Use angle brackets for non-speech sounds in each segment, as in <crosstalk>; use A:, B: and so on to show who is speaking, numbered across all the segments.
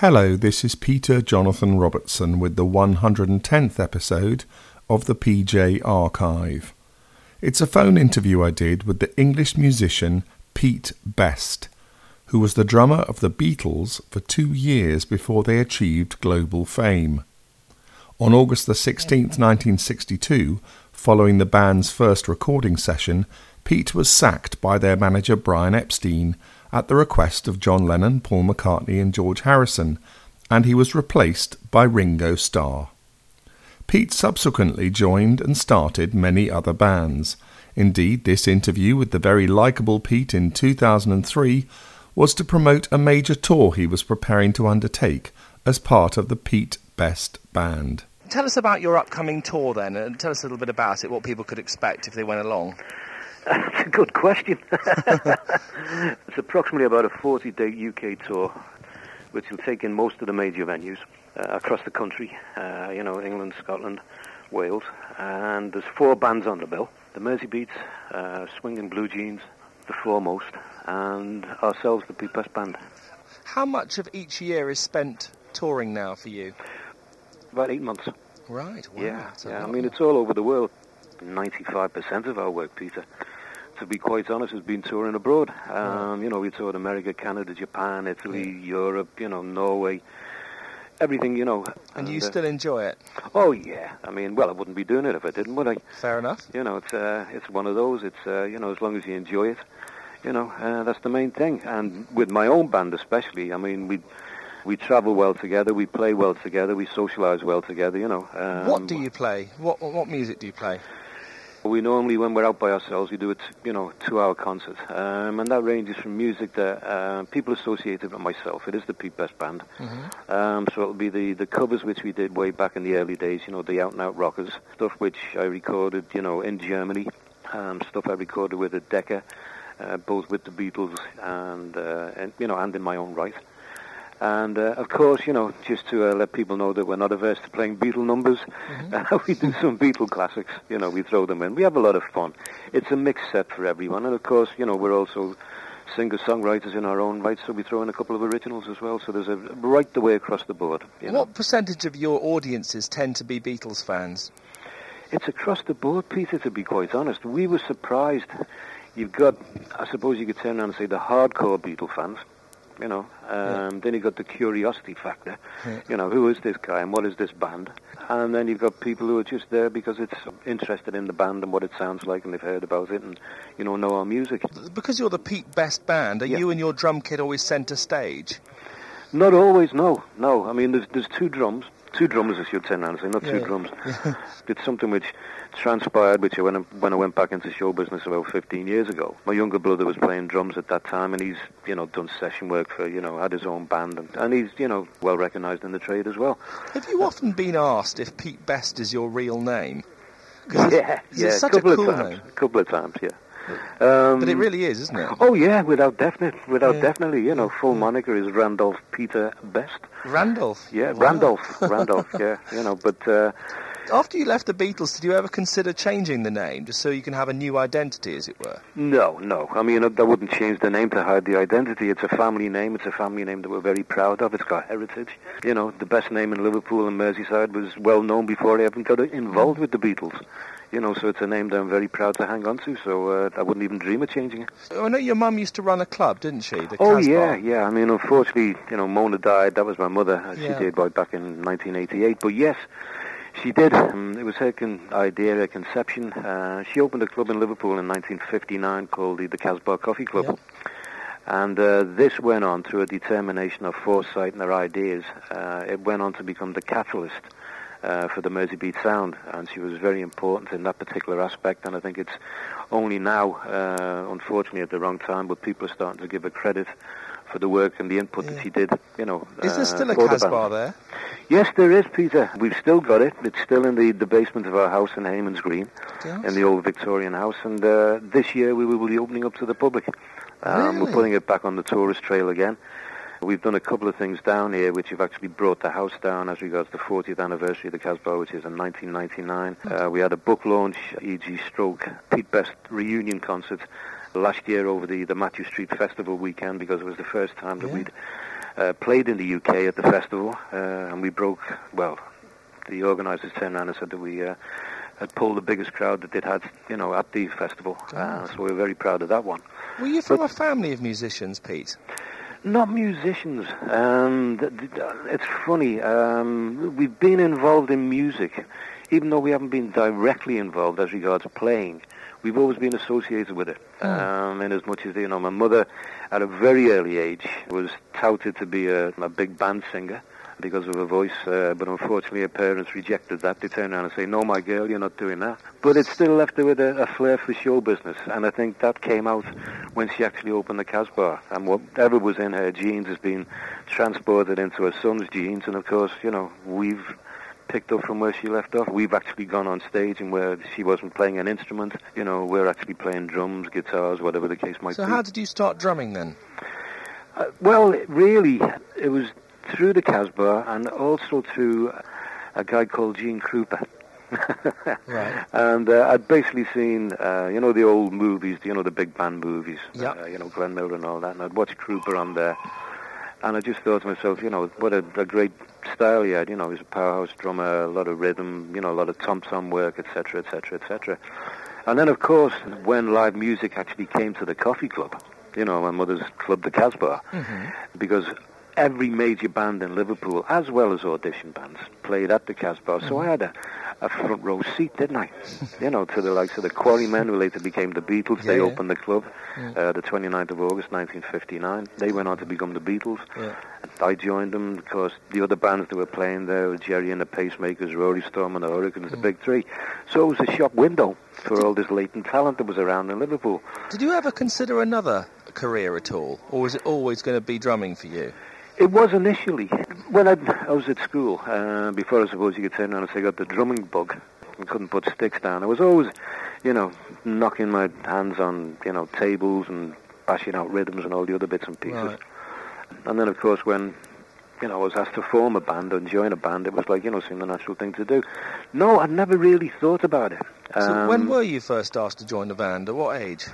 A: Hello, this is Peter Jonathan Robertson with the 110th episode of the PJ Archive. It's a phone interview I did with the English musician Pete Best, who was the drummer of the Beatles for two years before they achieved global fame. On August the 16th, 1962, following the band's first recording session, Pete was sacked by their manager Brian Epstein at the request of John Lennon, Paul McCartney, and George Harrison, and he was replaced by Ringo Starr. Pete subsequently joined and started many other bands. Indeed, this interview with the very likeable Pete in 2003 was to promote a major tour he was preparing to undertake as part of the Pete Best Band.
B: Tell us about your upcoming tour then, and tell us a little bit about it, what people could expect if they went along.
C: That's a good question. <laughs> it's approximately about a 40 day UK tour, which will take in most of the major venues uh, across the country, uh, you know, England, Scotland, Wales. And there's four bands on the bill the Merseybeats, uh, Swinging Blue Jeans, the Fourmost, and ourselves, the Pete Best Band.
B: How much of each year is spent touring now for you?
C: About eight months.
B: Right, wow.
C: Yeah, yeah. I mean, it's all over the world. 95% of our work, Peter, to be quite honest, has been touring abroad. Um, You know, we toured America, Canada, Japan, Italy, Europe, you know, Norway, everything, you know.
B: And you
C: uh,
B: still enjoy it?
C: Oh, yeah. I mean, well, I wouldn't be doing it if I didn't, would I?
B: Fair enough.
C: You know, it's uh, it's one of those. It's uh, you know, as long as you enjoy it, you know, uh, that's the main thing. And with my own band, especially, I mean, we we travel well together, we play well together, we socialise well together. You know. Um,
B: what do you play? What what music do you play?
C: We normally, when we're out by ourselves, we do a t- you know two-hour concert, um, and that ranges from music that uh, people associated with myself. It is the Pete Best Band,
B: Mm-hmm.
C: um, so it'll be the the covers which we did way back in the early days. You know, the out-and-out rockers stuff which I recorded, you know, in Germany, um, stuff I recorded with a Decca, uh, both with the Beatles and, uh, and you know, and in my own right. And uh, of course, you know, just to uh, let people know that we're not averse to playing Beatle numbers, uh, <laughs> we do some Beatle classics. You know, we throw them in. We have a lot of fun. It's a mixed set for everyone, and of course, you know, we're also singer-songwriters in our own right, so we throw in a couple of originals as well. So there's a right the way across the board. You know,
B: What percentage of your audiences tend to be Beatles fans?
C: it's across the board, Peter. To be quite honest, we were surprised. You've got, I suppose, you could turn around and say the hardcore Beatle fans. You know, um, then you've got the curiosity factor.
B: Yeah.
C: You know, who is this guy and what is this band? And then you've got people who are just there because it's interested in the band and what it sounds like, and they've heard about it, and you know, know our music.
B: Because you're the Pete Best Band, are
C: Yeah.
B: you and your drum kit always centre stage?
C: Not always, no, no. I mean, there's there's two drums, two drummers, I should turn around and say, not two drums. <laughs> it's something which transpired, which I, when I, when I went back into show business about 15 years ago. My younger brother was playing drums at that time, and he's you know done session work for you know had his own band, and, and he's you know well recognised in the trade as well.
B: Have you often been asked if Pete Best is your real name? <laughs>
C: Yeah, yeah,
B: such
C: a
B: a
C: couple
B: cool
C: of times,
B: name.
C: a couple of times, yeah. Um,
B: But it really is, isn't it?
C: Oh yeah, without definite, without
B: Yeah.
C: definitely, you know, full moniker is Randolph Peter Best.
B: Randolph.
C: Yeah,
B: Wow.
C: Randolph, <laughs> Randolph. Yeah, you know, but uh,
B: After you left the Beatles, did you ever consider changing the name just so you can have a new identity, as it were?
C: no, no. I mean, that wouldn't change the name to hide the identity. It's a family name. It's a family name that we're very proud of. It's got heritage. You know, the best name in Liverpool and Merseyside was well known before I even got involved with the Beatles. You know, so it's a name that I'm very proud to hang on to. So uh, I wouldn't even dream of changing it.
B: I know your mum used to run a club, didn't she?
C: Oh yeah, yeah. I mean, unfortunately, you know, Mona died. That was my mother. Uh, She
B: Yeah.
C: did right back in 1988. But yes, she did. Um, it was her con- idea, her conception. Uh, she opened a club in Liverpool in 1959 called the, the Casbah Coffee Club. And uh, this went on through a determination of foresight and her ideas. Uh, it went on to become the catalyst uh, for the Merseybeat sound, and she was very important in that particular aspect. And I think it's only now, uh, unfortunately, at the wrong time, but people are starting to give her credit for the work and the input
B: Yeah.
C: that she did. You know,
B: Is there
C: uh,
B: still a
C: for the.
B: Casbah there?
C: Yes, there is, Peter. We've still got it. It's still in the, the basement of our house in Hayman's Green,
B: Yes.
C: in the old Victorian house. And uh, this year we will be opening up to the public. Um,
B: Really?
C: We're putting it back on the tourist trail again. We've done a couple of things down here which have actually brought the house down as regards the 40th anniversary of the Casbah, which is in 1999. Uh, we had a book launch, E.G. Stroke, Pete Best reunion concert last year over the, the Mathew Street Festival weekend because it was the first time that
B: Yeah.
C: we'd uh, played in the UK at the festival, uh, and we broke. Well, the organisers turned around and said that we uh, had pulled the biggest crowd that they'd had, you know, at the festival. Uh, so we were very proud of that one.
B: Were you from a family of musicians, Pete?
C: Not musicians. Um, th- th- it's funny. Um, we've been involved in music, even though we haven't been directly involved as regards playing. We've always been associated with it. Um, in as much as, you know, my mother, at a very early age, was touted to be a, a big band singer because of her voice, uh, but unfortunately her parents rejected that. They turned around and say, no, my girl, you're not doing that. But it still left her with a, a flair for show business, and I think that came out when she actually opened the Casbah. And whatever was in her genes has been transported into her son's genes, and of course, you know, we've picked up from where she left off. We've actually gone on stage and where she wasn't playing an instrument, you know, we're actually playing drums, guitars, whatever the case might
B: So
C: be.
B: So, how did you start drumming then?
C: Uh, well, really, it was through the Casbah and also through a guy called Gene Krupa. <laughs>
B: Right.
C: And uh, I'd basically seen, uh, you know, the old movies, you know, the big band movies,
B: Yeah.
C: uh, you know, Glenn Miller and all that. And I'd watched Krupa on there. And I just thought to myself, you know, what a, a great style he had. You know, he was a powerhouse drummer, a lot of rhythm, you know, a lot of tom-tom work, etc., etc., etc. And then, of course, when live music actually came to the coffee club, you know, my mother's club, the Casbah, mm-hmm. because every major band in Liverpool, as well as audition bands, played at the Casbah. So I had a, a front row seat, didn't I? <laughs> you know, to the likes of the Quarrymen, who later became the Beatles. They
B: Yeah, yeah.
C: opened the club uh, the 29th of August, 1959. They went on to become the Beatles.
B: Yeah.
C: I joined them because the other bands that were playing there were Gerry and the Pacemakers, Rory Storm and the Hurricanes, the Big Three. So it was a shop window for all this latent talent that was around in Liverpool.
B: Did you ever consider another career at all, or was it always going to be drumming for you?
C: It was initially. When I, I was at school, uh, before I suppose you could turn around and say I got the drumming bug and couldn't put sticks down, I was always, you know, knocking my hands on, you know, tables and bashing out rhythms and all the other bits and pieces.
B: Right.
C: And then, of course, when, you know, I was asked to form a band and join a band, it was like, you know, seemed the natural thing to do. No, I'd never really thought about it.
B: So when
C: Um,
B: were you first asked to join the band? At what age?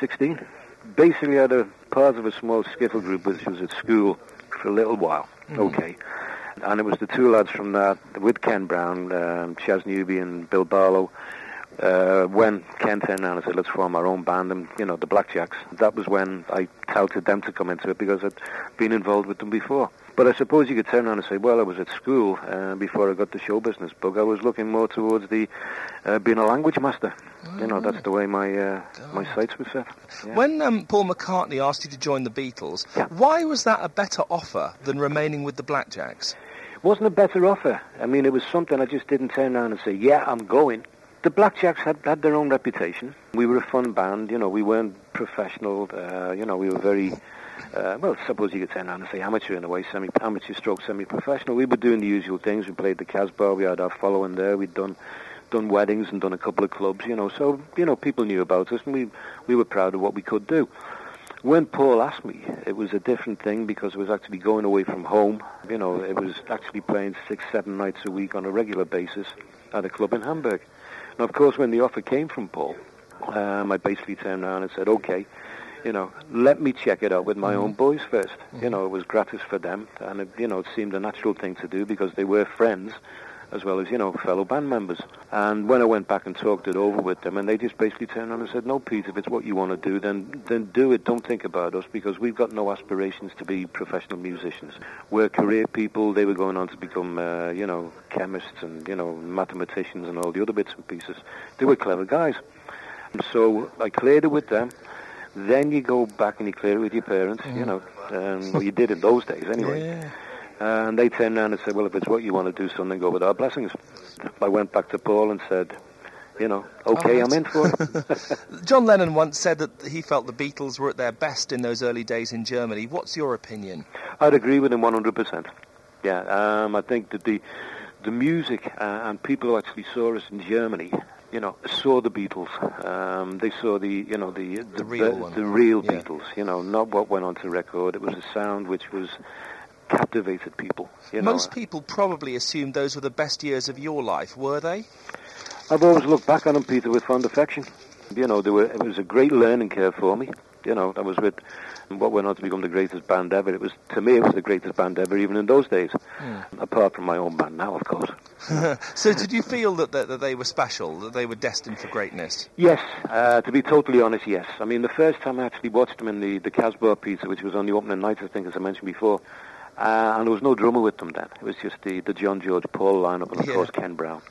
C: 16. Basically, I had a part of a small skiffle group which was at school for a little while. Okay. And it was the two lads from that, with Ken Brown, um, Chaz Newby and Bill Barlow, uh, when Ken turned around and said, let's form our own band, and, you know, the Blackjacks. That was when I touted them to come into it because I'd been involved with them before. But I suppose you could turn around and say, well, I was at school uh, before I got the show business bug. I was looking more towards the uh, being a language master. You know, that's the way my uh, my sights were set. Yeah.
B: When um, Paul McCartney asked you to join the Beatles,
C: Yeah.
B: why was that a better offer than remaining with the Blackjacks?
C: It wasn't a better offer. I mean, it was something I just didn't turn around and say, yeah, I'm going. The Blackjacks had, had their own reputation. We were a fun band, you know, we weren't professional, uh, you know, we were very, uh, well, suppose you could turn around and say amateur in a way, semi amateur stroke semi-professional. We were doing the usual things. We played the Casbah, we had our following there, we'd done done weddings and done a couple of clubs, you know, so, you know, people knew about us and we, we were proud of what we could do. When Paul asked me, it was a different thing because it was actually going away from home. You know, it was actually playing six, seven nights a week on a regular basis at a club in Hamburg. And of course, when the offer came from Paul, um, I basically turned around and said, okay, you know, let me check it out with my own boys 1st You know, it was gratis for them, and it, you know, it seemed a natural thing to do because they were friends as well as, you know, fellow band members. And when I went back and talked it over with them, and they just basically turned around and said, no, Pete, if it's what you want to do, then, then do it. Don't think about us because we've got no aspirations to be professional musicians. We're career people. They were going on to become, uh, you know, chemists and, you know, mathematicians and all the other bits and pieces. They were clever guys. And so I cleared it with them. Then you go back and you clear it with your parents, you know. Um, well, you did in those days anyway.
B: Yeah.
C: And they turned around and said, well, if it's what you want to do, son, then go with our blessings. I went back to Paul and said, you know, okay,
B: Oh,
C: I'm in for it. <laughs>
B: John Lennon once said that he felt the Beatles were at their best in those early days in Germany. What's your opinion?
C: I'd agree with him 100%. Yeah, um, I think that the the music uh, and people who actually saw us in Germany, you know, saw the Beatles. Um, they saw the, you know, the the,
B: real
C: the, the real
B: Yeah.
C: Beatles. You know, not what went onto record. It was a sound which was captivated people. You know,
B: Most people probably assumed those were the best years of your life, were they?
C: I've always looked back on them, Peter, with fond affection. You know, they were, it was a great learning curve for me. You know, I was with what went on to become the greatest band ever. It was to me, it was the greatest band ever, even in those days.
B: Hmm.
C: Apart from my own band now, of course. <laughs>
B: so, did you feel that, that, that they were special, that they were destined for greatness?
C: Yes, uh, to be totally honest, yes. I mean, the first time I actually watched them in the the Casbah Pizza, which was on the opening night, I think, as I mentioned before, uh, and there was no drummer with them then. It was just the the John George Paul lineup, and of
B: Yeah.
C: course Ken Brown.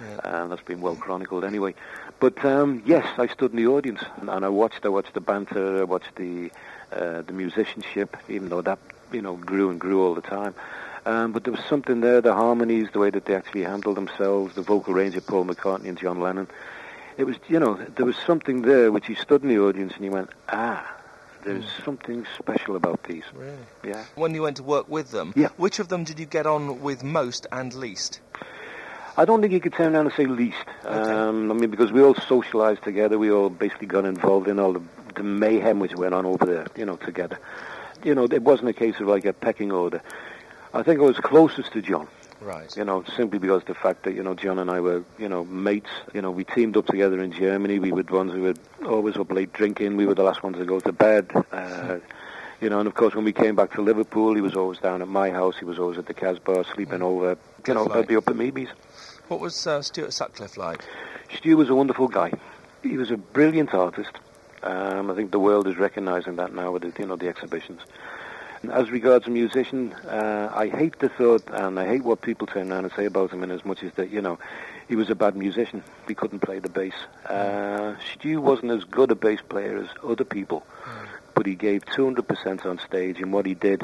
B: Yeah.
C: Uh, that's been well chronicled anyway. But um, yes, I stood in the audience and, and I watched. I watched the banter. I watched the uh, the musicianship, even though that you know grew and grew all the time. Um, but there was something there, the harmonies, the way that they actually handled themselves, the vocal range of Paul McCartney and John Lennon. It was, you know, there was something there which you stood in the audience and you went, ah, there's something special about these.
B: Really?
C: Yeah.
B: When you went to work with them,
C: Yeah.
B: which of them did you get on with most and least?
C: I don't think you could turn around and say least. Um, I mean, because we all socialised together. We all basically got involved in all the, the mayhem which went on over there, you know, together. You know, it wasn't a case of like a pecking order. I think I was closest to John,
B: Right.
C: you know, simply because the fact that, you know, John and I were, you know, mates. You know, we teamed up together in Germany. We were the ones who were always up late drinking. We were the last ones to go to bed. Uh, you know, and of course, when we came back to Liverpool, he was always down at my house. He was always at the Casbah, sleeping over. You know,
B: Good
C: I'd be up at Meebies.
B: What was uh, Stuart Sutcliffe like?
C: Stu was a wonderful guy. He was a brilliant artist. Um, I think the world is recognising that now with the, you know the exhibitions. As regards a musician, uh, I hate the thought, and I hate what people turn around and say about him, in as much as that you know he was a bad musician. He couldn't play the bass. Uh, Stu wasn't as good a bass player as other people, but he gave 200% on stage, and what he did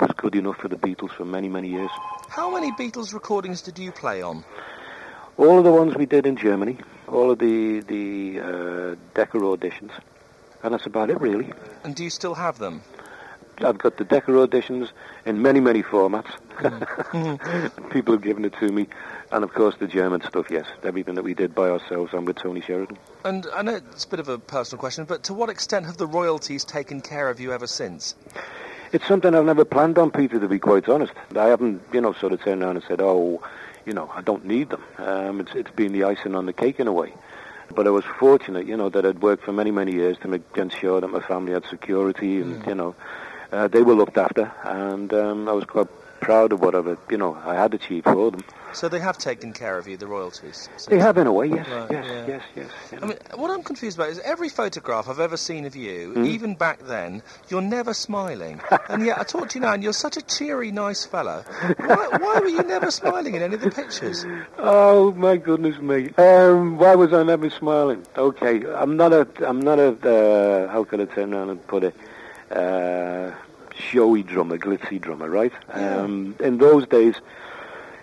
C: was good enough for the Beatles for many, many years.
B: How many Beatles recordings did you play on?
C: All of the ones we did in Germany, all of the the uh, Decca auditions, and that's about it really.
B: And do you still have them?
C: I've got the Decca auditions in many many formats. <laughs> People have given it to me, and of course the German stuff. Yes, everything that we did by ourselves and with Tony Sheridan.
B: And I know it's a bit of a personal question, but to what extent have the royalties taken care of you ever since?
C: It's something I've never planned on, Peter. To be quite honest, I haven't, you know, sort of turned around and said, "Oh, you know, I don't need them." Um, it's it's been the icing on the cake in a way. But I was fortunate, you know, that I'd worked for many many years to make ensure that my family had security, and you know, uh, they were looked after, and um, I was quite proud of whatever, you know, I had achieved for them.
B: So they have taken care of you, the royalties.
C: They have in a way, yes,
B: Right,
C: yes,
B: yeah.
C: yes, yes, you
B: I mean, what I'm confused about is every photograph I've ever seen of you,
C: Hmm?
B: even back then, you're never smiling. and yet I talk to you now and you're such a cheery, nice fellow. Why, why were you never smiling in any of the pictures?
C: Oh my goodness me! Um, why was I never smiling? Okay, I'm not a, I'm not a, uh, how could I turn around and put it, uh, showy drummer, glitzy drummer, right? Um, in those days,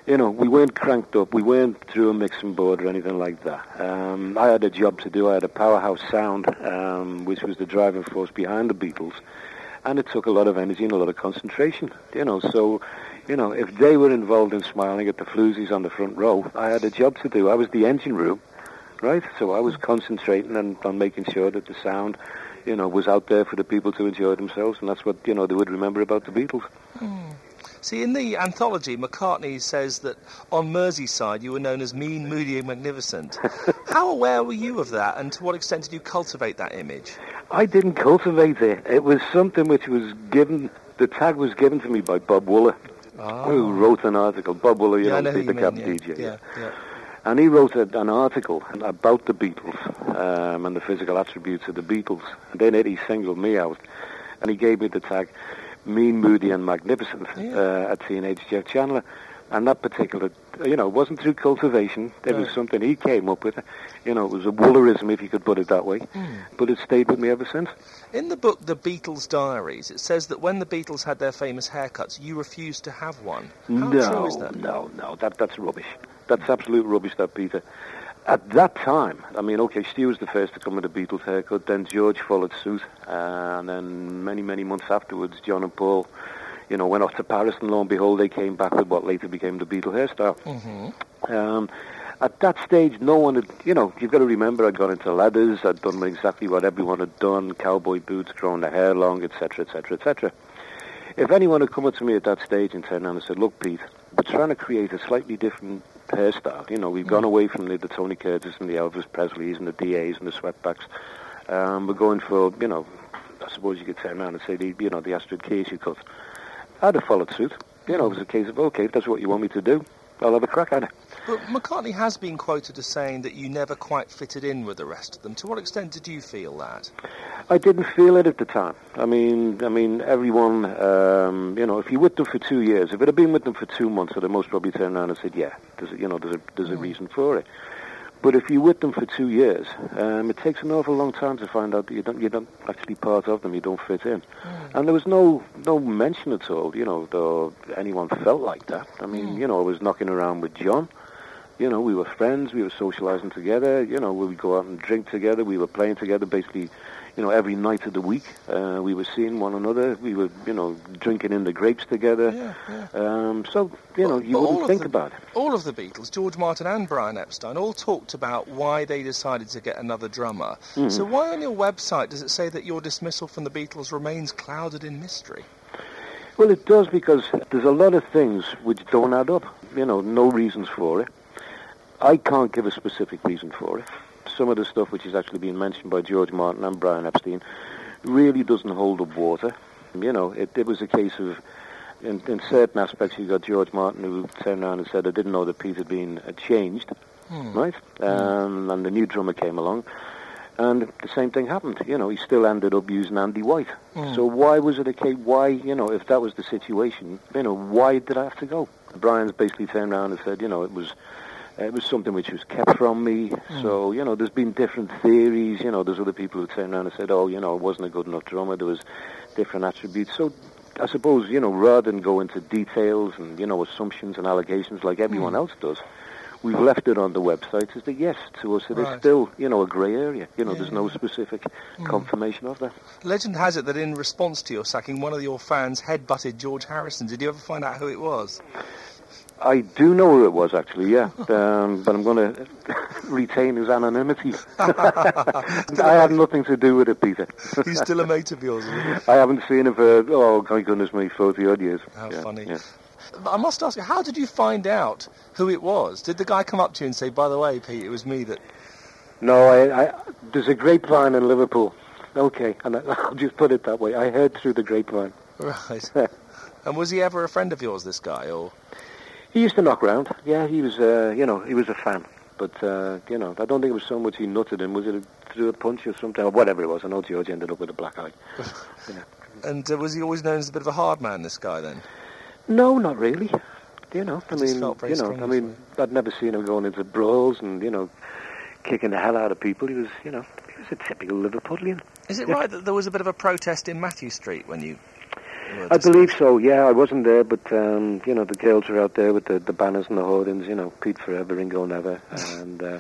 C: you know, we weren't cranked up, we weren't through a mixing board or anything like that. Um, I had a job to do. I had a powerhouse sound, um, which was the driving force behind the Beatles, and it took a lot of energy and a lot of concentration. You know, so you know, if they were involved in smiling at the floozies on the front row, I had a job to do. I was the engine room, right? So I was concentrating on, on making sure that the sound, you know, was out there for the people to enjoy themselves, and that's what you know they would remember about the Beatles.
B: See, in the anthology, McCartney says that on Merseyside you were known as mean, moody, and magnificent. <laughs> How aware were you of that, and to what extent did you cultivate that image?
C: I didn't cultivate it. It was something which was given. The tag was given to me by Bob Wooler, who wrote an article. Bob Wooler, you
B: Ah. yeah,
C: know,
B: know who
C: the,
B: you
C: the
B: mean.
C: cab
B: yeah,
C: DJ.
B: yeah, yeah.
C: And he wrote a, an article about the Beatles um, and the physical attributes of the Beatles. And then Eddie singled me out, and he gave me the tag "mean, moody, and magnificent"
B: Yeah.
C: uh, at Teenage Jeff Chandler. And that particular, you know, it wasn't through cultivation. It was something he came up with. You know, it was a Woolerism, if you could put it that way.
B: Hmm.
C: But it stayed with me ever since.
B: In the book The Beatles Diaries, it says that when the Beatles had their famous haircuts, you refused to have one. How
C: no,
B: true is that?
C: no, no. That that's rubbish. That's absolute rubbish, that Peter. At that time, I mean, okay, Stu was the first to come with a Beatles haircut. Then George followed suit, uh, and then many, many months afterwards, John and Paul, you know, went off to Paris, and lo and behold, they came back with what later became the Beatle hairstyle.
B: hmm
C: Um, at that stage, no one had, you know, you've got to remember I'd gone into ladders, I'd done exactly what everyone had done, cowboy boots, growing the hair long, etc., etc., etc. If anyone had come up to me at that stage and turned around and said, look, Pete, we're trying to create a slightly different hairstyle. You know, we've gone away from the, the Tony Curtis and the Elvis Presleys and the DAs and the sweatbacks. Um, we're going for, you know, I suppose you could turn around and say, the, you know, the Astrid Casey cut. I'd have followed suit. You know, it was a case of, okay, if that's what you want me to do, I'll have a crack at it.
B: But McCartney has been quoted as saying that you never quite fitted in with the rest of them. To what extent did you feel that?
C: I didn't feel it at the time. I mean, I mean, everyone, um, you know, if you're with them for two years, if it had been with them for two months, I'd have most probably turned around and said, yeah, there's, a, you know, there's a, there's a reason for it. But if you're with them for two years, um, it takes an awful long time to find out that you don't, you're not actually part of them, you don't fit in. And there was no, no mention at all, you know, though anyone felt like that. I mean, you know, I was knocking around with John. You know, we were friends, we were socializing together, you know, we would go out and drink together, we were playing together basically, you know, every night of the week. Uh, we were seeing one another, we were, you know, drinking in the grapes together.
B: Yeah, yeah.
C: Um, so, you know, you wouldn't think
B: the-
C: about it.
B: All of the Beatles, George Martin and Brian Epstein, all talked about why they decided to get another drummer.
C: Hmm.
B: So why on your website does it say that your dismissal from the Beatles remains clouded in mystery?
C: Well, it does because there's a lot of things which don't add up. You know, no reasons for it. I can't give a specific reason for it. Some of the stuff which is actually being mentioned by George Martin and Brian Epstein really doesn't hold up water. You know, it, it was a case of, in, in certain aspects, you got George Martin who turned around and said, I didn't know that Pete had been uh, changed, right? Um, and the new drummer came along. And the same thing happened. You know, he still ended up using Andy White. So why was it a case? Why, you know, if that was the situation, you know, why did I have to go? Brian's basically turned around and said, you know, it was Uh, it was something which was kept from me. Hmm. So, you know, there's been different theories. You know, there's other people who turned around and said, oh, you know, I wasn't a good enough drummer. There was different attributes. So I suppose, you know, rather than go into details and, you know, assumptions and allegations like everyone hmm. else does, we've left it on the website as the yes to us. It is
B: Right.
C: still, you know, a grey area. You know, there's
B: Yeah,
C: no
B: yeah.
C: specific hmm. confirmation of that.
B: Legend has it that in response to your sacking, one of your fans headbutted George Harrison. Did you ever find out who it was?
C: I do know who it was, actually, yeah. <laughs> Um, but I'm going <laughs> to retain his anonymity. <laughs> I had nothing to do with it, Peter.
B: He's still a mate of yours. isn't he?
C: I haven't seen him for, oh, my goodness me, 40 odd years.
B: How
C: Yeah,
B: funny.
C: yeah.
B: I must ask you, how did you find out who it was? Did the guy come up to you and say, by the way, Pete, it was me that...
C: No, I, I, there's a grapevine in Liverpool. Okay, and I, I'll just put it that way. I heard through the grapevine.
B: Right. and was he ever a friend of yours, this guy, or...
C: He used to knock around. Yeah, he was, uh, you know, he was a fan. But, uh, you know, I don't think it was so much he nutted him. Was it a, through a punch or something? Or whatever it was. I know George ended up with a black eye. <laughs>
B: And uh, was he always known as a bit of a hard man, this guy, then?
C: No, not really. You know, I mean, you know, I
B: strange,
C: mean, I'd never seen him going into brawls and, you know, kicking the hell out of people. He was, you know, he was a typical Liverpudlian.
B: Is it
C: Yeah.
B: right that there was a bit of a protest in Mathew Street when you...
C: I believe so. Yeah, I wasn't there, but um, you know the girls were out there with the, the banners and the hoardings. You know, Pete forever, Ringo never, <laughs> and uh,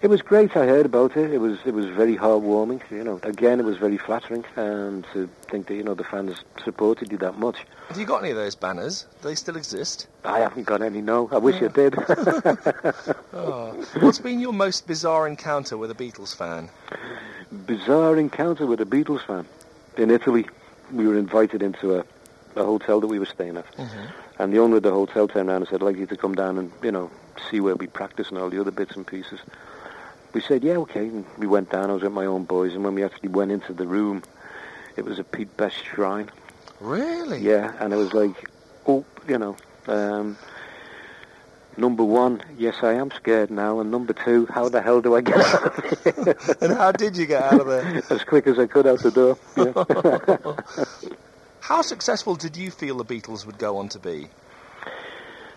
C: it was great. I heard about it. It was it was very heartwarming. You know, again, it was very flattering, and to think that you know the fans supported you that much.
B: Have you got any of those banners? Do they still exist?
C: I haven't got any. No, I wish I did. <laughs>
B: Oh. What's been your most bizarre encounter with a Beatles fan?
C: Bizarre encounter with a Beatles fan in Italy. We were invited into a, a hotel that we were staying at. And the owner of the hotel turned around and said, I'd like you to come down and, you know, see where we practice and all the other bits and pieces. We said, yeah, okay. And we went down. I was with my own boys. And when we actually went into the room, it was a Pete Best shrine.
B: Really?
C: Yeah. And it was like, oh, you know, um, number one, yes, I am scared now. And number two, how the hell do I get out of here? <laughs>
B: And how did you get out of there? <laughs>
C: as quick as I could out the door. Yeah. <laughs>
B: How successful did you feel the Beatles would go on to be?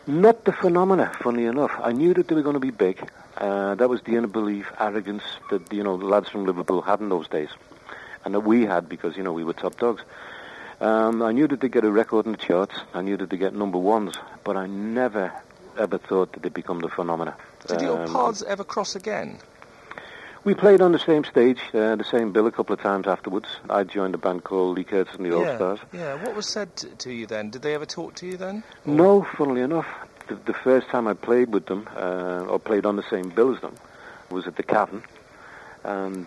C: Not the phenomena, funny enough. I knew that they were going to be big. Uh, that was the inner belief, arrogance that, you know, the lads from Liverpool had in those days. And that we had because, you know, we were top dogs. Um, I knew that they'd get a record in the charts. I knew that they'd get number ones. But I never, ever thought that they'd become the phenomena.
B: Did your
C: Um,
B: paths ever cross again?
C: We played on the same stage, uh, the same bill a couple of times afterwards. I joined a band called Lee Curtis and the All
B: yeah.
C: Stars.
B: Yeah. What was said to, you then? Did they ever talk to you then?
C: No, funnily enough, the, the first time I played with them, uh, or played on the same bill as them, was at the Cavern, and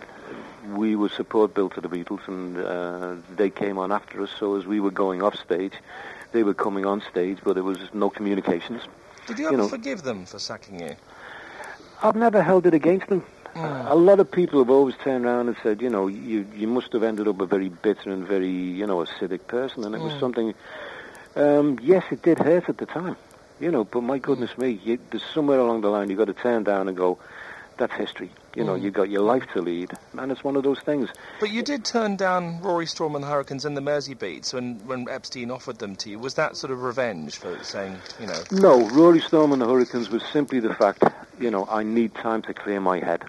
C: we were support bill to the Beatles, and uh, they came on after us. So as we were going off stage, they were coming on stage, but there was no communications.
B: Did you
C: You
B: ever
C: know-
B: forgive them for sacking you?
C: I've never held it against them. Mm. A lot of people have always turned around and said, you know, you you must have ended up a very bitter and very, you know, acidic person, and it mm. was something. Um, yes, it did hurt at the time, you know, but my goodness me, you, there's somewhere along the line you've got to turn down and go, that's history. You know, mm. you've got your life to lead, and it's one of those things.
B: But you did turn down Rory Storm and the Hurricanes and the Mersey Beats when, when Epstein offered them to you. Was that sort of revenge for saying, you know?
C: No, Rory Storm and the Hurricanes was simply the fact, you know, I need time to clear my head.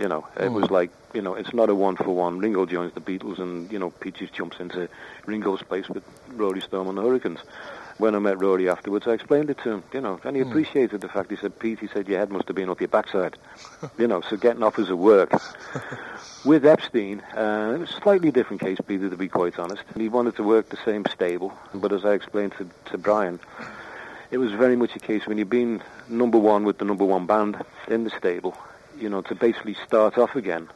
C: You know, it mm. was like, you know, it's not a one for one. Ringo joins the Beatles, and you know, Peaches jumps into Ringo's place with Rory Storm and the Hurricanes when I met Rory afterwards, I explained it to him, you know, and he mm. appreciated the fact. He said, Pete, he said, your head must have been up your backside, <laughs> you know, so getting offers of work. <laughs> With Epstein, uh, it was a slightly different case, Peter, to be quite honest. He wanted to work the same stable, but as I explained to, to Brian, it was very much a case when you've been number one with the number one band in the stable, you know, to basically start off again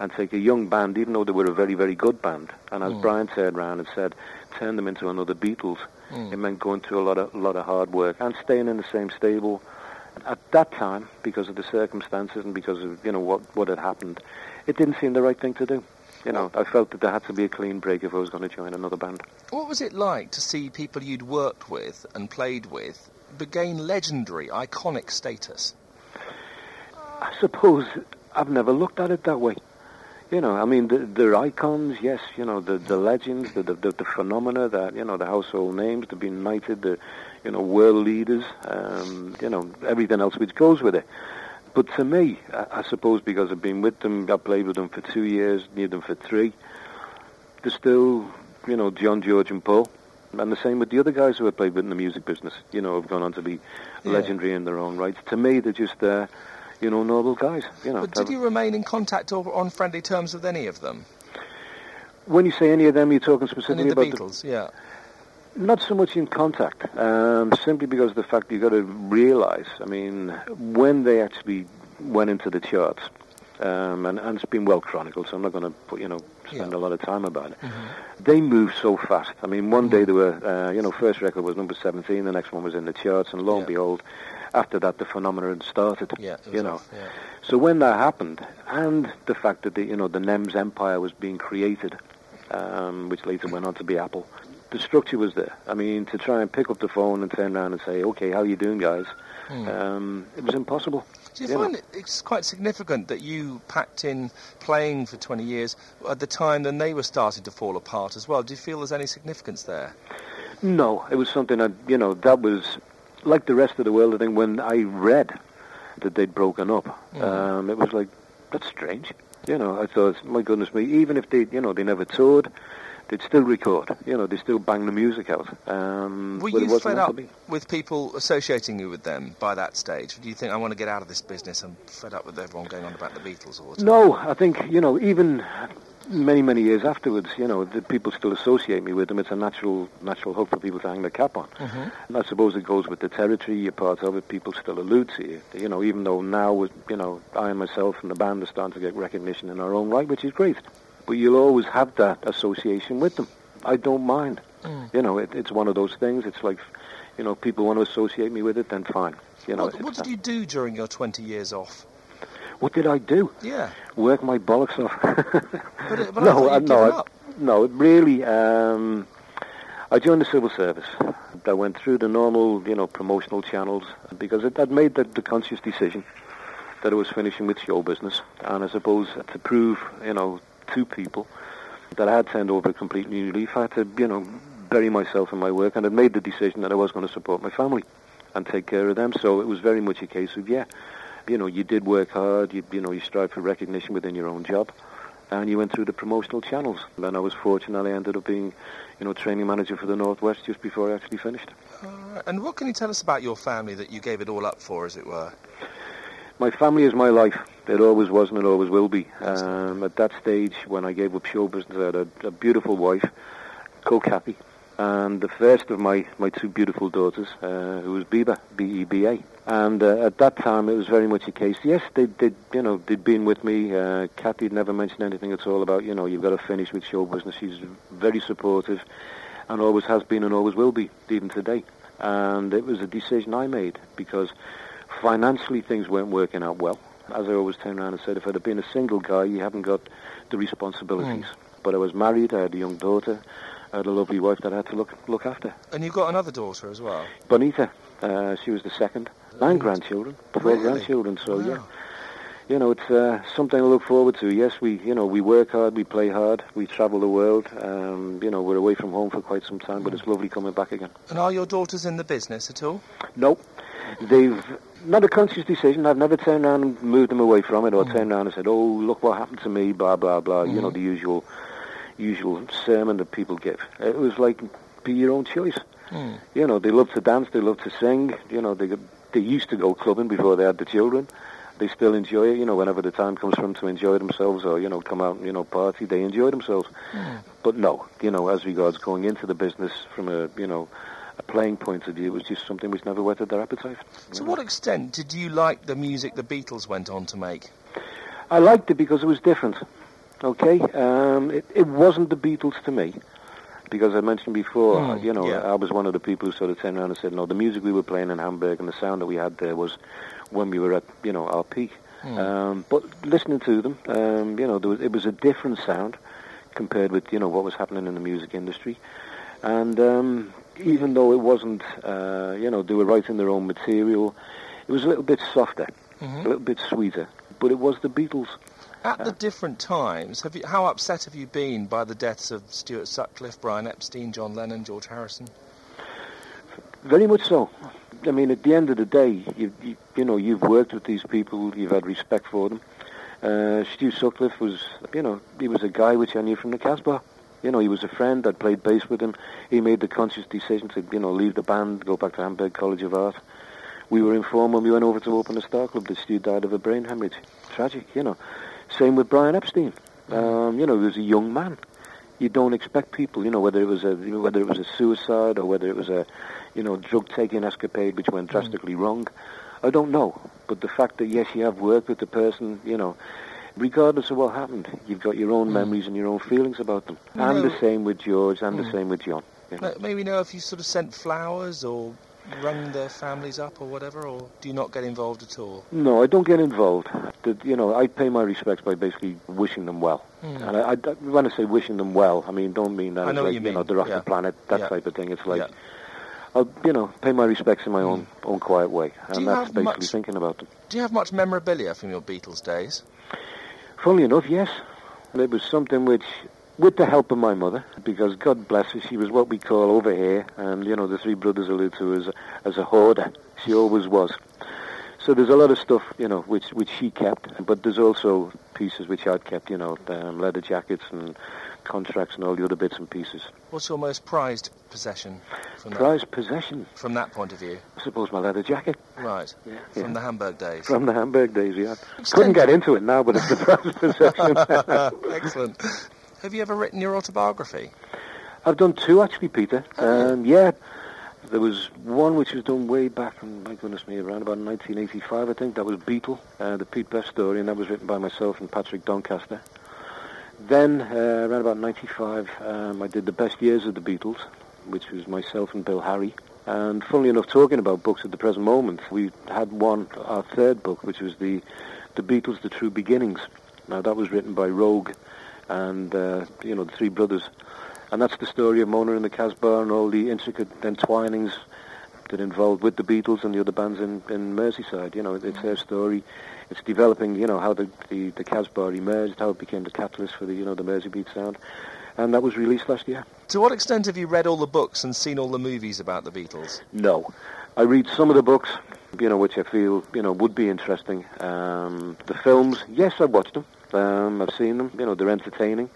C: and take a young band, even though they were a very, very good band. And as mm. Brian turned around and said, turn them into another Beatles. Mm. It meant going through a lot of, lot of hard work and staying in the same stable. At that time, because of the circumstances and because of, you know, what, what had happened, it didn't seem the right thing to do. You know, I felt that there had to be a clean break if I was going to join another band.
B: What was it like to see people you'd worked with and played with gain legendary, iconic status?
C: I suppose I've never looked at it that way. You know, I mean, they're icons, yes. You know, the the legends, the, the the phenomena that you know, the household names, they've been knighted, the you know, world leaders, um, you know, everything else which goes with it. But to me, I, I suppose because I've been with them, I played with them for two years, knew them for three. They're still, you know, John, George, and Paul. And the same with the other guys who have played with in the music business. You know, have gone on to be yeah. legendary in their own rights. To me, they're just there. Uh, you know, noble guys. You know.
B: But did you remain in contact or on friendly terms with any of them?
C: When you say any of them, you're talking specifically
B: about
C: the
B: Beatles, the, yeah.
C: Not so much in contact, um, simply because of the fact you've got to realise, I mean, when they actually went into the charts, um, and, and, it's been well chronicled, so I'm not going to put, you know, spend yeah. a lot of time about it. Mm-hmm. They moved so fast. I mean, one mm-hmm. day they were, uh, you know, first record was number 17, the next one was in the charts, and lo and behold, after that the phenomenon started.
B: Yeah,
C: you know.
B: Yeah.
C: So when that happened, and the fact that the you know the NEMS empire was being created, um, which later went on to be Apple, the structure was there. I mean, to try and pick up the phone and turn around and say, "Okay, how are you doing, guys?" Mm. Um, it was impossible.
B: Do you, you find know? it's quite significant that you packed in playing for 20 years at the time when they were starting to fall apart as well? Do you feel there's any significance there?
C: No, it was something that you know that was like the rest of the world, I think when I read that they'd broken up, mm. um, it was like, that's strange. You know, I thought, my goodness me, even if they, you know, they never toured, they'd still record. You know, they still bang the music out. Um,
B: Were you fed up with people associating you with them by that stage? Do you think I want to get out of this business? I'm fed up with everyone going on about the Beatles all the time.
C: No, I think you know, even many, many years afterwards, you know, the people still associate me with them. It's a natural, natural hook for people to hang their cap on. Mm-hmm. And I suppose it goes with the territory you're part of it. People still allude to you. You know, even though now, you know, I and myself and the band are starting to get recognition in our own right, which is great. But you'll always have that association with them. I don't mind. Mm. You know, it, it's one of those things. It's like, you know, people want to associate me with it, then fine. You know,
B: what, what did you do during your 20 years off?
C: What did I do?
B: Yeah.
C: Work my bollocks off. <laughs>
B: but, it, but no, I no, I,
C: no. Really, um, I joined the civil service. I went through the normal, you know, promotional channels because I'd made the, the conscious decision that I was finishing with show business, and I suppose to prove, you know, to people that I had turned over a complete new leaf, I had to, you know, bury myself in my work, and I'd made the decision that I was going to support my family and take care of them. So it was very much a case of, yeah, you know, you did work hard, you, you know, you strive for recognition within your own job, and you went through the promotional channels. And I was fortunate, I ended up being, you know, training manager for the Northwest just before I actually finished.
B: Uh, and what can you tell us about your family that you gave it all up for, as it were?
C: My family is my life. It always was and it always will be. Um, at that stage, when I gave up show business, I had a, a beautiful wife, called Kathy, and the first of my, my two beautiful daughters, uh, who was Beba, B-E-B-A. And uh, at that time, it was very much a case. Yes, they did. You know, they'd been with me. Uh, Kathy never mentioned anything at all about you know you've got to finish with show business. She's very supportive, and always has been and always will be, even today. And it was a decision I made because financially things weren't working out well. As I always turn around and said, if I'd have been a single guy, you haven't got the responsibilities. But I was married, I had a young daughter, I had a lovely wife that I had to look look after.
B: And you've got another daughter as well.
C: Bonita, uh, she was the second. Nine grandchildren, four
B: Really?
C: grandchildren. So yeah, you know, it's uh, something to look forward to. Yes, we, you know, we work hard, we play hard, we travel the world. Um, you know, we're away from home for quite some time, but it's lovely coming back again.
B: And are your daughters in the business at all?
C: No, they've not a conscious decision. I've never turned around and moved them away from it, or turned around and said, "Oh, look what happened to me," blah blah blah. You know, the usual, usual sermon that people give. It was like, be your own choice.
B: Hmm.
C: You know, they love to dance, they love to sing. You know, they they used to go clubbing before they had the children. They still enjoy it. You know, whenever the time comes for them to enjoy themselves, or you know, come out and you know party, they enjoy themselves. But no, you know, as regards going into the business from a you know a playing point of view, it was just something which never whetted their appetite.
B: To what extent did you like the music the Beatles went on to make?
C: I liked it because it was different. Okay, um, it, it wasn't the Beatles to me, because I mentioned before,
B: Mm,
C: you know,
B: yeah.
C: I was one of the people who sort of turned around and said, no, the music we were playing in Hamburg and the sound that we had there was when we were at, you know, our peak. Um, but listening to them, um, you know, there was, it was a different sound compared with, you know, what was happening in the music industry. And um, even though it wasn't, uh, you know, they were writing their own material, it was a little bit softer,
B: Mhm.
C: a little bit sweeter. But it was the Beatles.
B: At the different times, have you, how upset have you been by the deaths of Stuart Sutcliffe, Brian Epstein, John Lennon, George Harrison?
C: Very much so. I mean, at the end of the day, you, you, you know, you've worked with these people, you've had respect for them. Uh, Stu Sutcliffe was, you know, he was a guy which I knew from the Casbah. You know, he was a friend. I'd played bass with him. He made the conscious decision to, you know, leave the band, go back to Hamburg College of Art. We were informed when we went over to open the Star Club that Stu died of a brain hemorrhage. Tragic, you know. Same with Brian Epstein. Um, you know, he was a young man. You don't expect people, you know, whether it was a whether it was a suicide or whether it was a, you know, drug taking escapade which went mm. drastically wrong. I don't know. But the fact that yes, you have worked with the person, you know, regardless of what happened, you've got your own mm. memories and your own feelings about them. And
B: No.
C: the same with George, and the mm. same with John. you know.
B: May- Maybe know if you sort of sent flowers or rung their families up or whatever, or do you not get involved at all?
C: No, I don't get involved. The, you know, I pay my respects by basically wishing them well. And I, I, when I say wishing them well, I mean don't mean that
B: Hmm. I know
C: like
B: you
C: know
B: mean.
C: they're off
B: Yeah.
C: the planet, that
B: Yeah.
C: type of thing. It's like
B: Yeah.
C: I'll you know pay my respects in my own own quiet way, and
B: you
C: that's basically
B: much-
C: thinking about them.
B: Do you have much memorabilia from your Beatles days?
C: Funnily enough, yes, and it was something which. With the help of my mother, because God bless her, she was what we call over here, and you know the three brothers allude to as as a hoarder. She always was. So there's a lot of stuff, you know, which which she kept, but there's also pieces which I'd kept, you know, um, leather jackets and contracts and all the other bits and pieces.
B: What's your most prized possession from that,
C: Prized possession,
B: from that point of view?
C: I suppose, my leather jacket
B: Right,
C: Yeah.
B: from
C: Yeah.
B: the Hamburg days.
C: from the Hamburg days. Yeah,
B: Extend-
C: couldn't get into it now, but it's the prized <laughs> possession.
B: Excellent. Have you ever written your autobiography?
C: I've done two actually, Peter. Um, yeah, there was one which was done way back, in, my goodness me, around about 1985, I think. That was Beatle, uh, the Pete Best story, and that was written by myself and Patrick Doncaster. Then, uh, around about 95, um, I did the best years of the Beatles, which was myself and Bill Harry. And funnily enough, talking about books at the present moment, we had one, our third book, which was the, the Beatles, The True Beginnings. Now, that was written by Roag and, uh, you know, the three brothers. And that's the story of Mona and the Casbah and all the intricate entwinings that involved with the Beatles and the other bands in, in Merseyside. You know, it's their story. It's developing, you know, how the, the, the Casbah emerged, how it became the catalyst for the, you know, the Merseybeat sound. And that was released last year.
B: To what extent have you read all the books and seen all the movies about the Beatles?
C: No. I read some of the books, you know, which I feel, you know, would be interesting. Um, the films, yes, I've watched them. Um, I've seen them. You know, they're entertaining.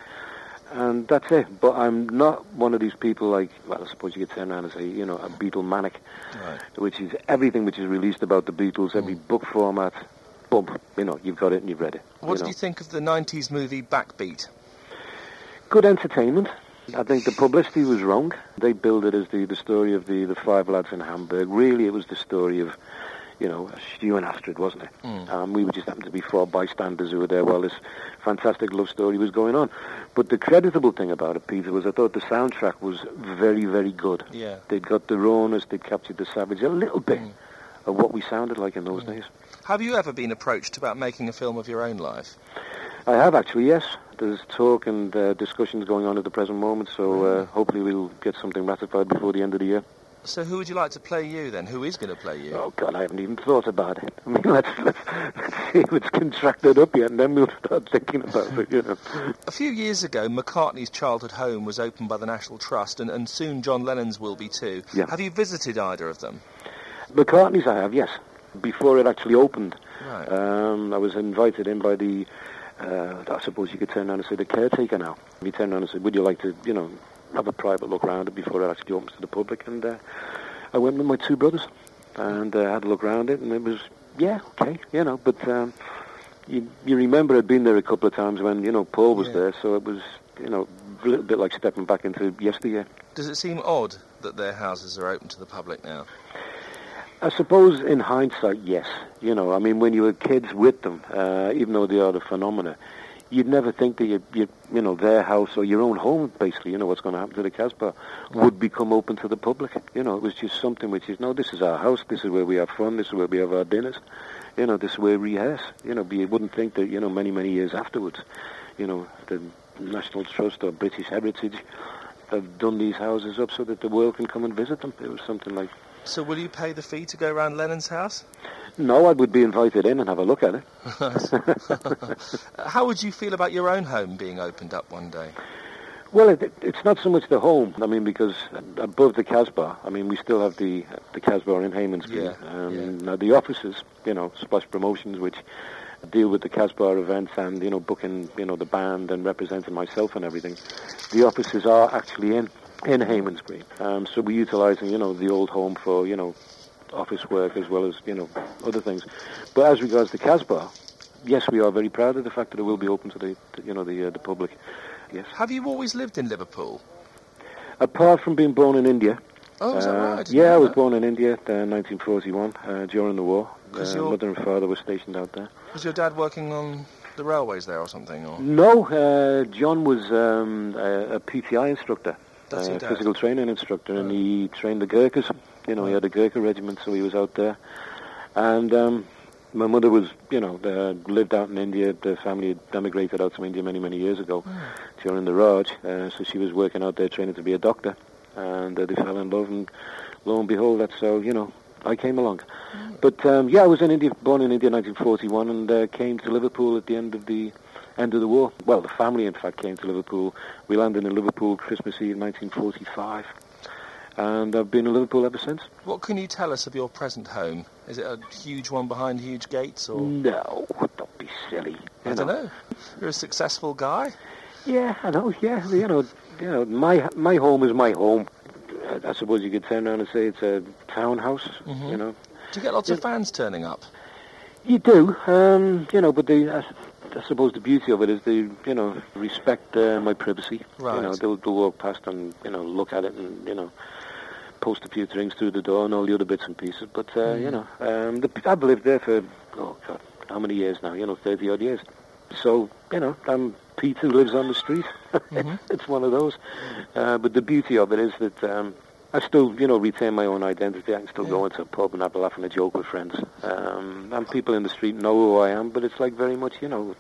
C: And that's it. But I'm not one of these people like, well, I suppose you could turn around and say, you know, a Beatle manic,
B: Right.
C: which is everything which is released about the Beatles, every book format, boom, you know, you've got it and you've read it.
B: What
C: you
B: did
C: know.
B: you think of the 90s movie Backbeat?
C: Good entertainment. I think the publicity was wrong. They billed it as the, the story of the, the five lads in Hamburg. Really, it was the story of, you know, Stu and Astrid, wasn't it? Um, we just happened to be four bystanders who were there while this fantastic love story was going on. But the creditable thing about it, Peter, was I thought the soundtrack was very, very good.
B: Yeah.
C: They'd got the rawness, they'd captured the savage a little bit. of what we sounded like in those days.
B: Have you ever been approached about making a film of your own life?
C: I have actually, yes. There's talk and uh, discussions going on at the present moment, so uh, hopefully we'll get something ratified before the end of the year.
B: So who would you like to play you then? Who is going to play you?
C: Oh God, I haven't even thought about it. I mean, let's, let's, let's see if it's contracted up yet, and then we'll start thinking about it. You know.
B: A few years ago, McCartney's childhood home was opened by the National Trust, and, and soon John Lennon's will be too.
C: Yeah.
B: Have you visited either of them?
C: McCartney's, I have, yes. Before it actually opened,
B: Right.
C: um, I was invited in by the. Uh, I suppose you could turn around and say the caretaker now. He turned around and said, "Would you like to, you know, have a private look around it before it actually opens to the public?" And uh, I went with my two brothers and uh, had a look around it, and it was, yeah, okay, you know. But um, you, you remember I'd been there a couple of times when you know Paul was
B: Yeah.
C: there, so it was, you know, a little bit like stepping back into yesteryear.
B: Does it seem odd that their houses are open to the public now?
C: I suppose in hindsight, yes. You know, I mean, when you were kids with them, uh, even though they are the phenomena, you'd never think that you, you, you know, their house or your own home, basically, you know, what's going to happen to the Casbah, would become open to the public. You know, it was just something which is, no, this is our house, this is where we have fun, this is where we have our dinners, you know, this is where we rehearse. You know, you wouldn't think that, you know, many, many years afterwards, you know, the National Trust or British Heritage have done these houses up so that the world can come and visit them. It was something like
B: So will you pay the fee to go around Lennon's house?
C: No, I would be invited in and have a look at it. <laughs>
B: How would you feel about your own home being opened up one day?
C: Well, it, it's not so much the home. I mean, because above the Casbah, I mean, we still have the the Casbah in Hayman Street.
B: Yeah,
C: um,
B: yeah.
C: The offices, you know, Splash Promotions, which deal with the Casbah events and you know booking, you know, the band and representing myself and everything. The offices are actually in in Hayman's Green. Um, so we're utilising, you know, the old home for you know office work as well as you know other things. But as regards the Casbah, yes, we are very proud of the fact that it will be open to the, the you know the uh, the public. Yes.
B: Have you always lived in Liverpool?
C: Apart from being born in India.
B: Oh, is that
C: uh,
B: right?
C: Yeah, I was
B: that.
C: born in India uh, 1941 uh, during the war.
B: you're-
C: mother and father were stationed out there.
B: Was your dad working on the railways there or something? Or
C: No, uh, John was um, a, a PTI instructor,
B: That's your dad?
C: physical training instructor, and he trained the Gurkhas. You know, he had a Gurkha regiment, so he was out there. And um, my mother was, you know, uh, lived out in India. The family had emigrated out to India many, many years ago
B: Hmm.
C: during the Raj. Uh, so she was working out there training to be a doctor. And uh, they fell in love, and lo and behold, that's how, you know, I came along. But um, yeah, I was in India, born in India in 1941, and uh, came to Liverpool at the end of the end of the war. Well, the family, in fact, came to Liverpool. We landed in Liverpool Christmas Eve 1945, and I've been in Liverpool ever since.
B: what can you tell us of your present home? Is it a huge one behind huge gates, or
C: No, don't be silly.
B: I
C: you
B: don't know? You're a successful guy.
C: Yeah, I know. Yeah, you know, you know, my my home is my home. I suppose you could turn around and say it's a townhouse.
B: Mhm.
C: You know,
B: Do you get lots of fans turning up?
C: You do, um, you know, but the, I, I suppose the beauty of it is they, you know, respect uh, my privacy.
B: Right.
C: You know, they'll, they'll walk past and, you know, look at it and, you know, post a few things through the door and all the other bits and pieces. But, uh, you know, um, the, I've lived there for, oh, God, how many years now? You know, 30 odd years. So, you know, I'm Pete who lives on the street. <laughs>
B: Mhm.
C: it's one of those. Uh, but the beauty of it is that um, I still, you know, retain my own identity. I can still go
B: Yeah.
C: into a pub and have a laugh and a joke with friends. Um, and people in the street know who I am, but it's like very much, you know,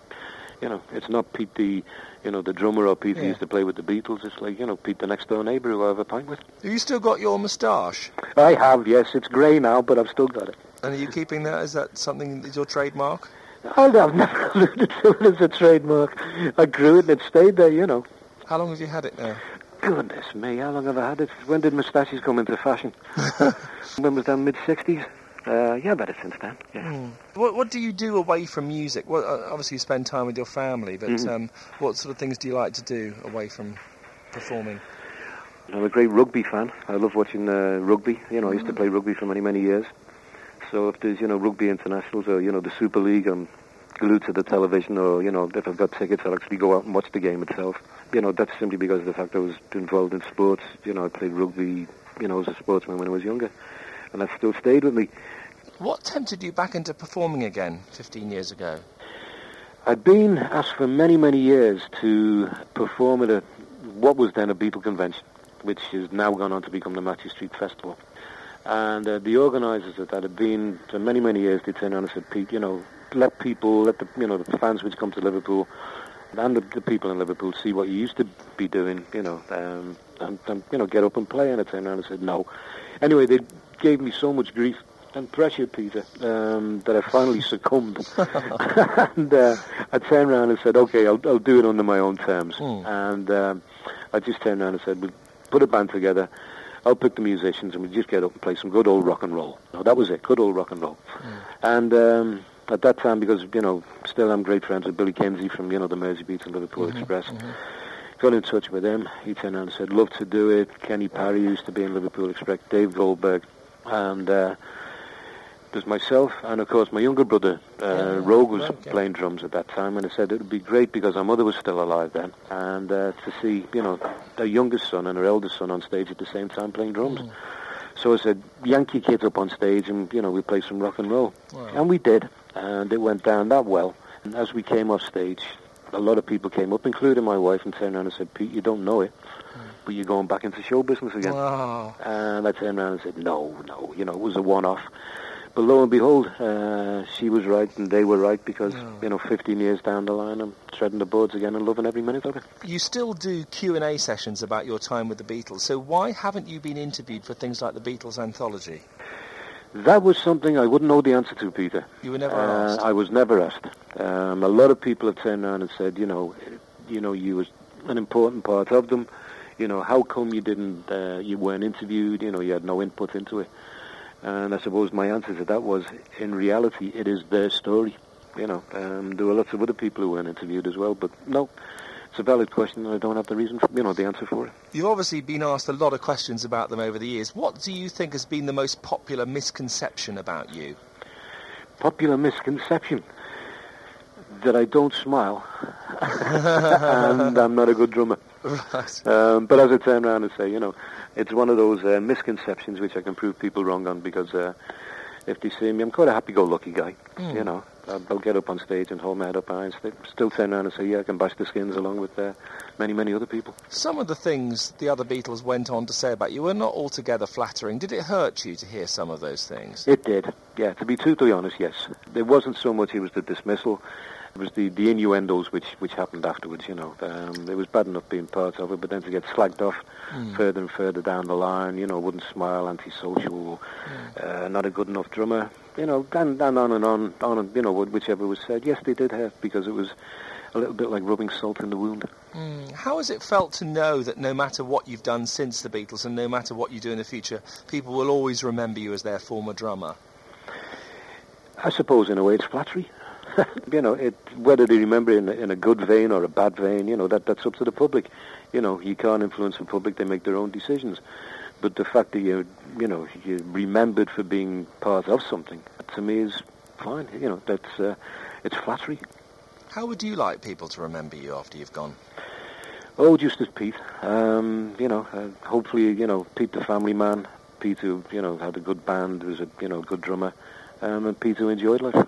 C: you know, it's not Pete the, you know, the drummer or Pete who
B: Yeah.
C: used to play with the Beatles. It's like, you know, Pete the next door neighbour who I have a pint with.
B: Have you still got your moustache?
C: I have, yes. It's grey now, but I've still got it.
B: And are you keeping that? Is that something that's your trademark?
C: I've never <laughs> alluded to it as a trademark. I grew it and it stayed there, you know.
B: How long have you had it now?
C: Goodness me, how long have I had it? When did moustaches come into fashion? <laughs> when was that, mid-60s? Uh, yeah, better since then, yeah.
B: What, what do you do away from music? Well, uh, obviously you spend time with your family, but
C: Mhm.
B: um, what sort of things do you like to do away from performing?
C: I'm a great rugby fan. I love watching uh, rugby. You know, I used to play rugby for many, many years. So if there's, you know, rugby internationals or, you know, the Super League, I'm glued to the television or, you know, if I've got tickets, I'll actually go out and watch the game itself. You know, that's simply because of the fact I was involved in sports. You know, I played rugby, you know, as a sportsman when I was younger. And that still stayed with me.
B: What tempted you back into performing again 15 years ago?
C: I'd been asked for many, many years to perform at a, what was then a Beatle convention, which has now gone on to become the Mathew Street Festival. And uh, the organisers of that had been for many, many years. They turned around and said, "Pete, you know, let people, let the, you know, the fans which come to Liverpool, and the, the people in Liverpool see what you used to be doing, you know, um, and, and you know, get up and play." And I turned around and said, "No." Anyway, they gave me so much grief and pressure, Peter, um, that I finally <laughs> succumbed. <laughs> and uh, I turned around and said, okay, I'll, I'll do it under my own terms.
B: Mm.
C: And um, I just turned around and said, we'll put a band together. I'll pick the musicians and we'll just get up and play some good old rock and roll. No, that was it, good old rock and roll.
B: Mm.
C: And um, at that time, because, you know, still I'm great friends with Billy Kinsley from, you know, the Mersey Beats and Liverpool
B: Mm-hmm,
C: Express. Got in touch with him. He turned around and said, love to do it. Kenny Parry used to be in Liverpool Express. Dave Goldberg. And uh, there's myself and, of course, my younger brother, uh,
B: Yeah,
C: Roag, was
B: yeah.
C: playing drums at that time. And I said it would be great because our mother was still alive then. And uh, to see, you know, their youngest son and her eldest son on stage at the same time playing drums.
B: Mm.
C: So I said, Yankee kids up on stage and, you know, we play some rock and roll.
B: Wow.
C: And we did. And it went down that well. And as we came off stage, a lot of people came up, including my wife, and turned around and said, Pete, you don't know it, but you're going back into show business again.
B: Wow.
C: And I turned around and said, no, no, you know, it was a one-off. But lo and behold, uh, she was right and they were right because, you know, 15 years down the line, I'm treading the boards again and loving every minute of it.
B: You still do Q&A sessions about your time with the Beatles, so why haven't you been interviewed for things like the Beatles anthology?
C: That was something I wouldn't know the answer to, Peter.
B: You were never
C: Uh,
B: asked.
C: I was never asked. Um, a lot of people have turned around and said, you know, you know, you was an important part of them. You know, how come you didn't, uh, you weren't interviewed? You know, you had no input into it. And I suppose my answer to that was, in reality, it is their story. You know, um, there were lots of other people who weren't interviewed as well, but no, it's a valid question, and I don't have the reason, for, you know, the answer for it.
B: You've obviously been asked a lot of questions about them over the years. What do you think has been the most popular misconception about you?
C: Popular misconception that I don't smile, <laughs> and I'm not a good drummer.
B: Right.
C: Um, but as I turn around and say, you know, it's one of those uh, misconceptions which I can prove people wrong on because uh, if they see me, I'm quite a happy-go-lucky guy.
B: Hmm.
C: You know, I'll, get up on stage and hold my head up high and st- still turn around and say, yeah, I can bash the skins along with uh, many, many other people.
B: Some of the things the other Beatles went on to say about you were not altogether flattering. Did it hurt you to hear some of those things?
C: It did, yeah. To be truthfully honest, yes. It wasn't so much it was the dismissal. It was the, the innuendos which, which happened afterwards, you know. Um, it was bad enough being part of it, but then to get slagged off further and further down the line, you know, wouldn't smile, antisocial, uh, not a good enough drummer, you know, and, and on and on, on and, you know, whichever was said. Yes, they did hurt because it was a little bit like rubbing salt in the wound.
B: Mm. How has it felt to know that no matter what you've done since the Beatles and no matter what you do in the future, people will always remember you as their former drummer?
C: I suppose in a way it's flattery. <laughs> you know, it, whether they remember in a, in a good vein or a bad vein, you know, that that's up to the public. You know, you can't influence the public; they make their own decisions. But the fact that you, you know, you're remembered for being part of something, to me is fine. You know, that's uh, it's flattery.
B: How would you like people to remember you after you've gone?
C: Oh, just as Pete. Um, you know, uh, hopefully, you know, Pete the family man. Pete who, you know, had a good band, was a, you know, good drummer, um, and Pete who enjoyed life.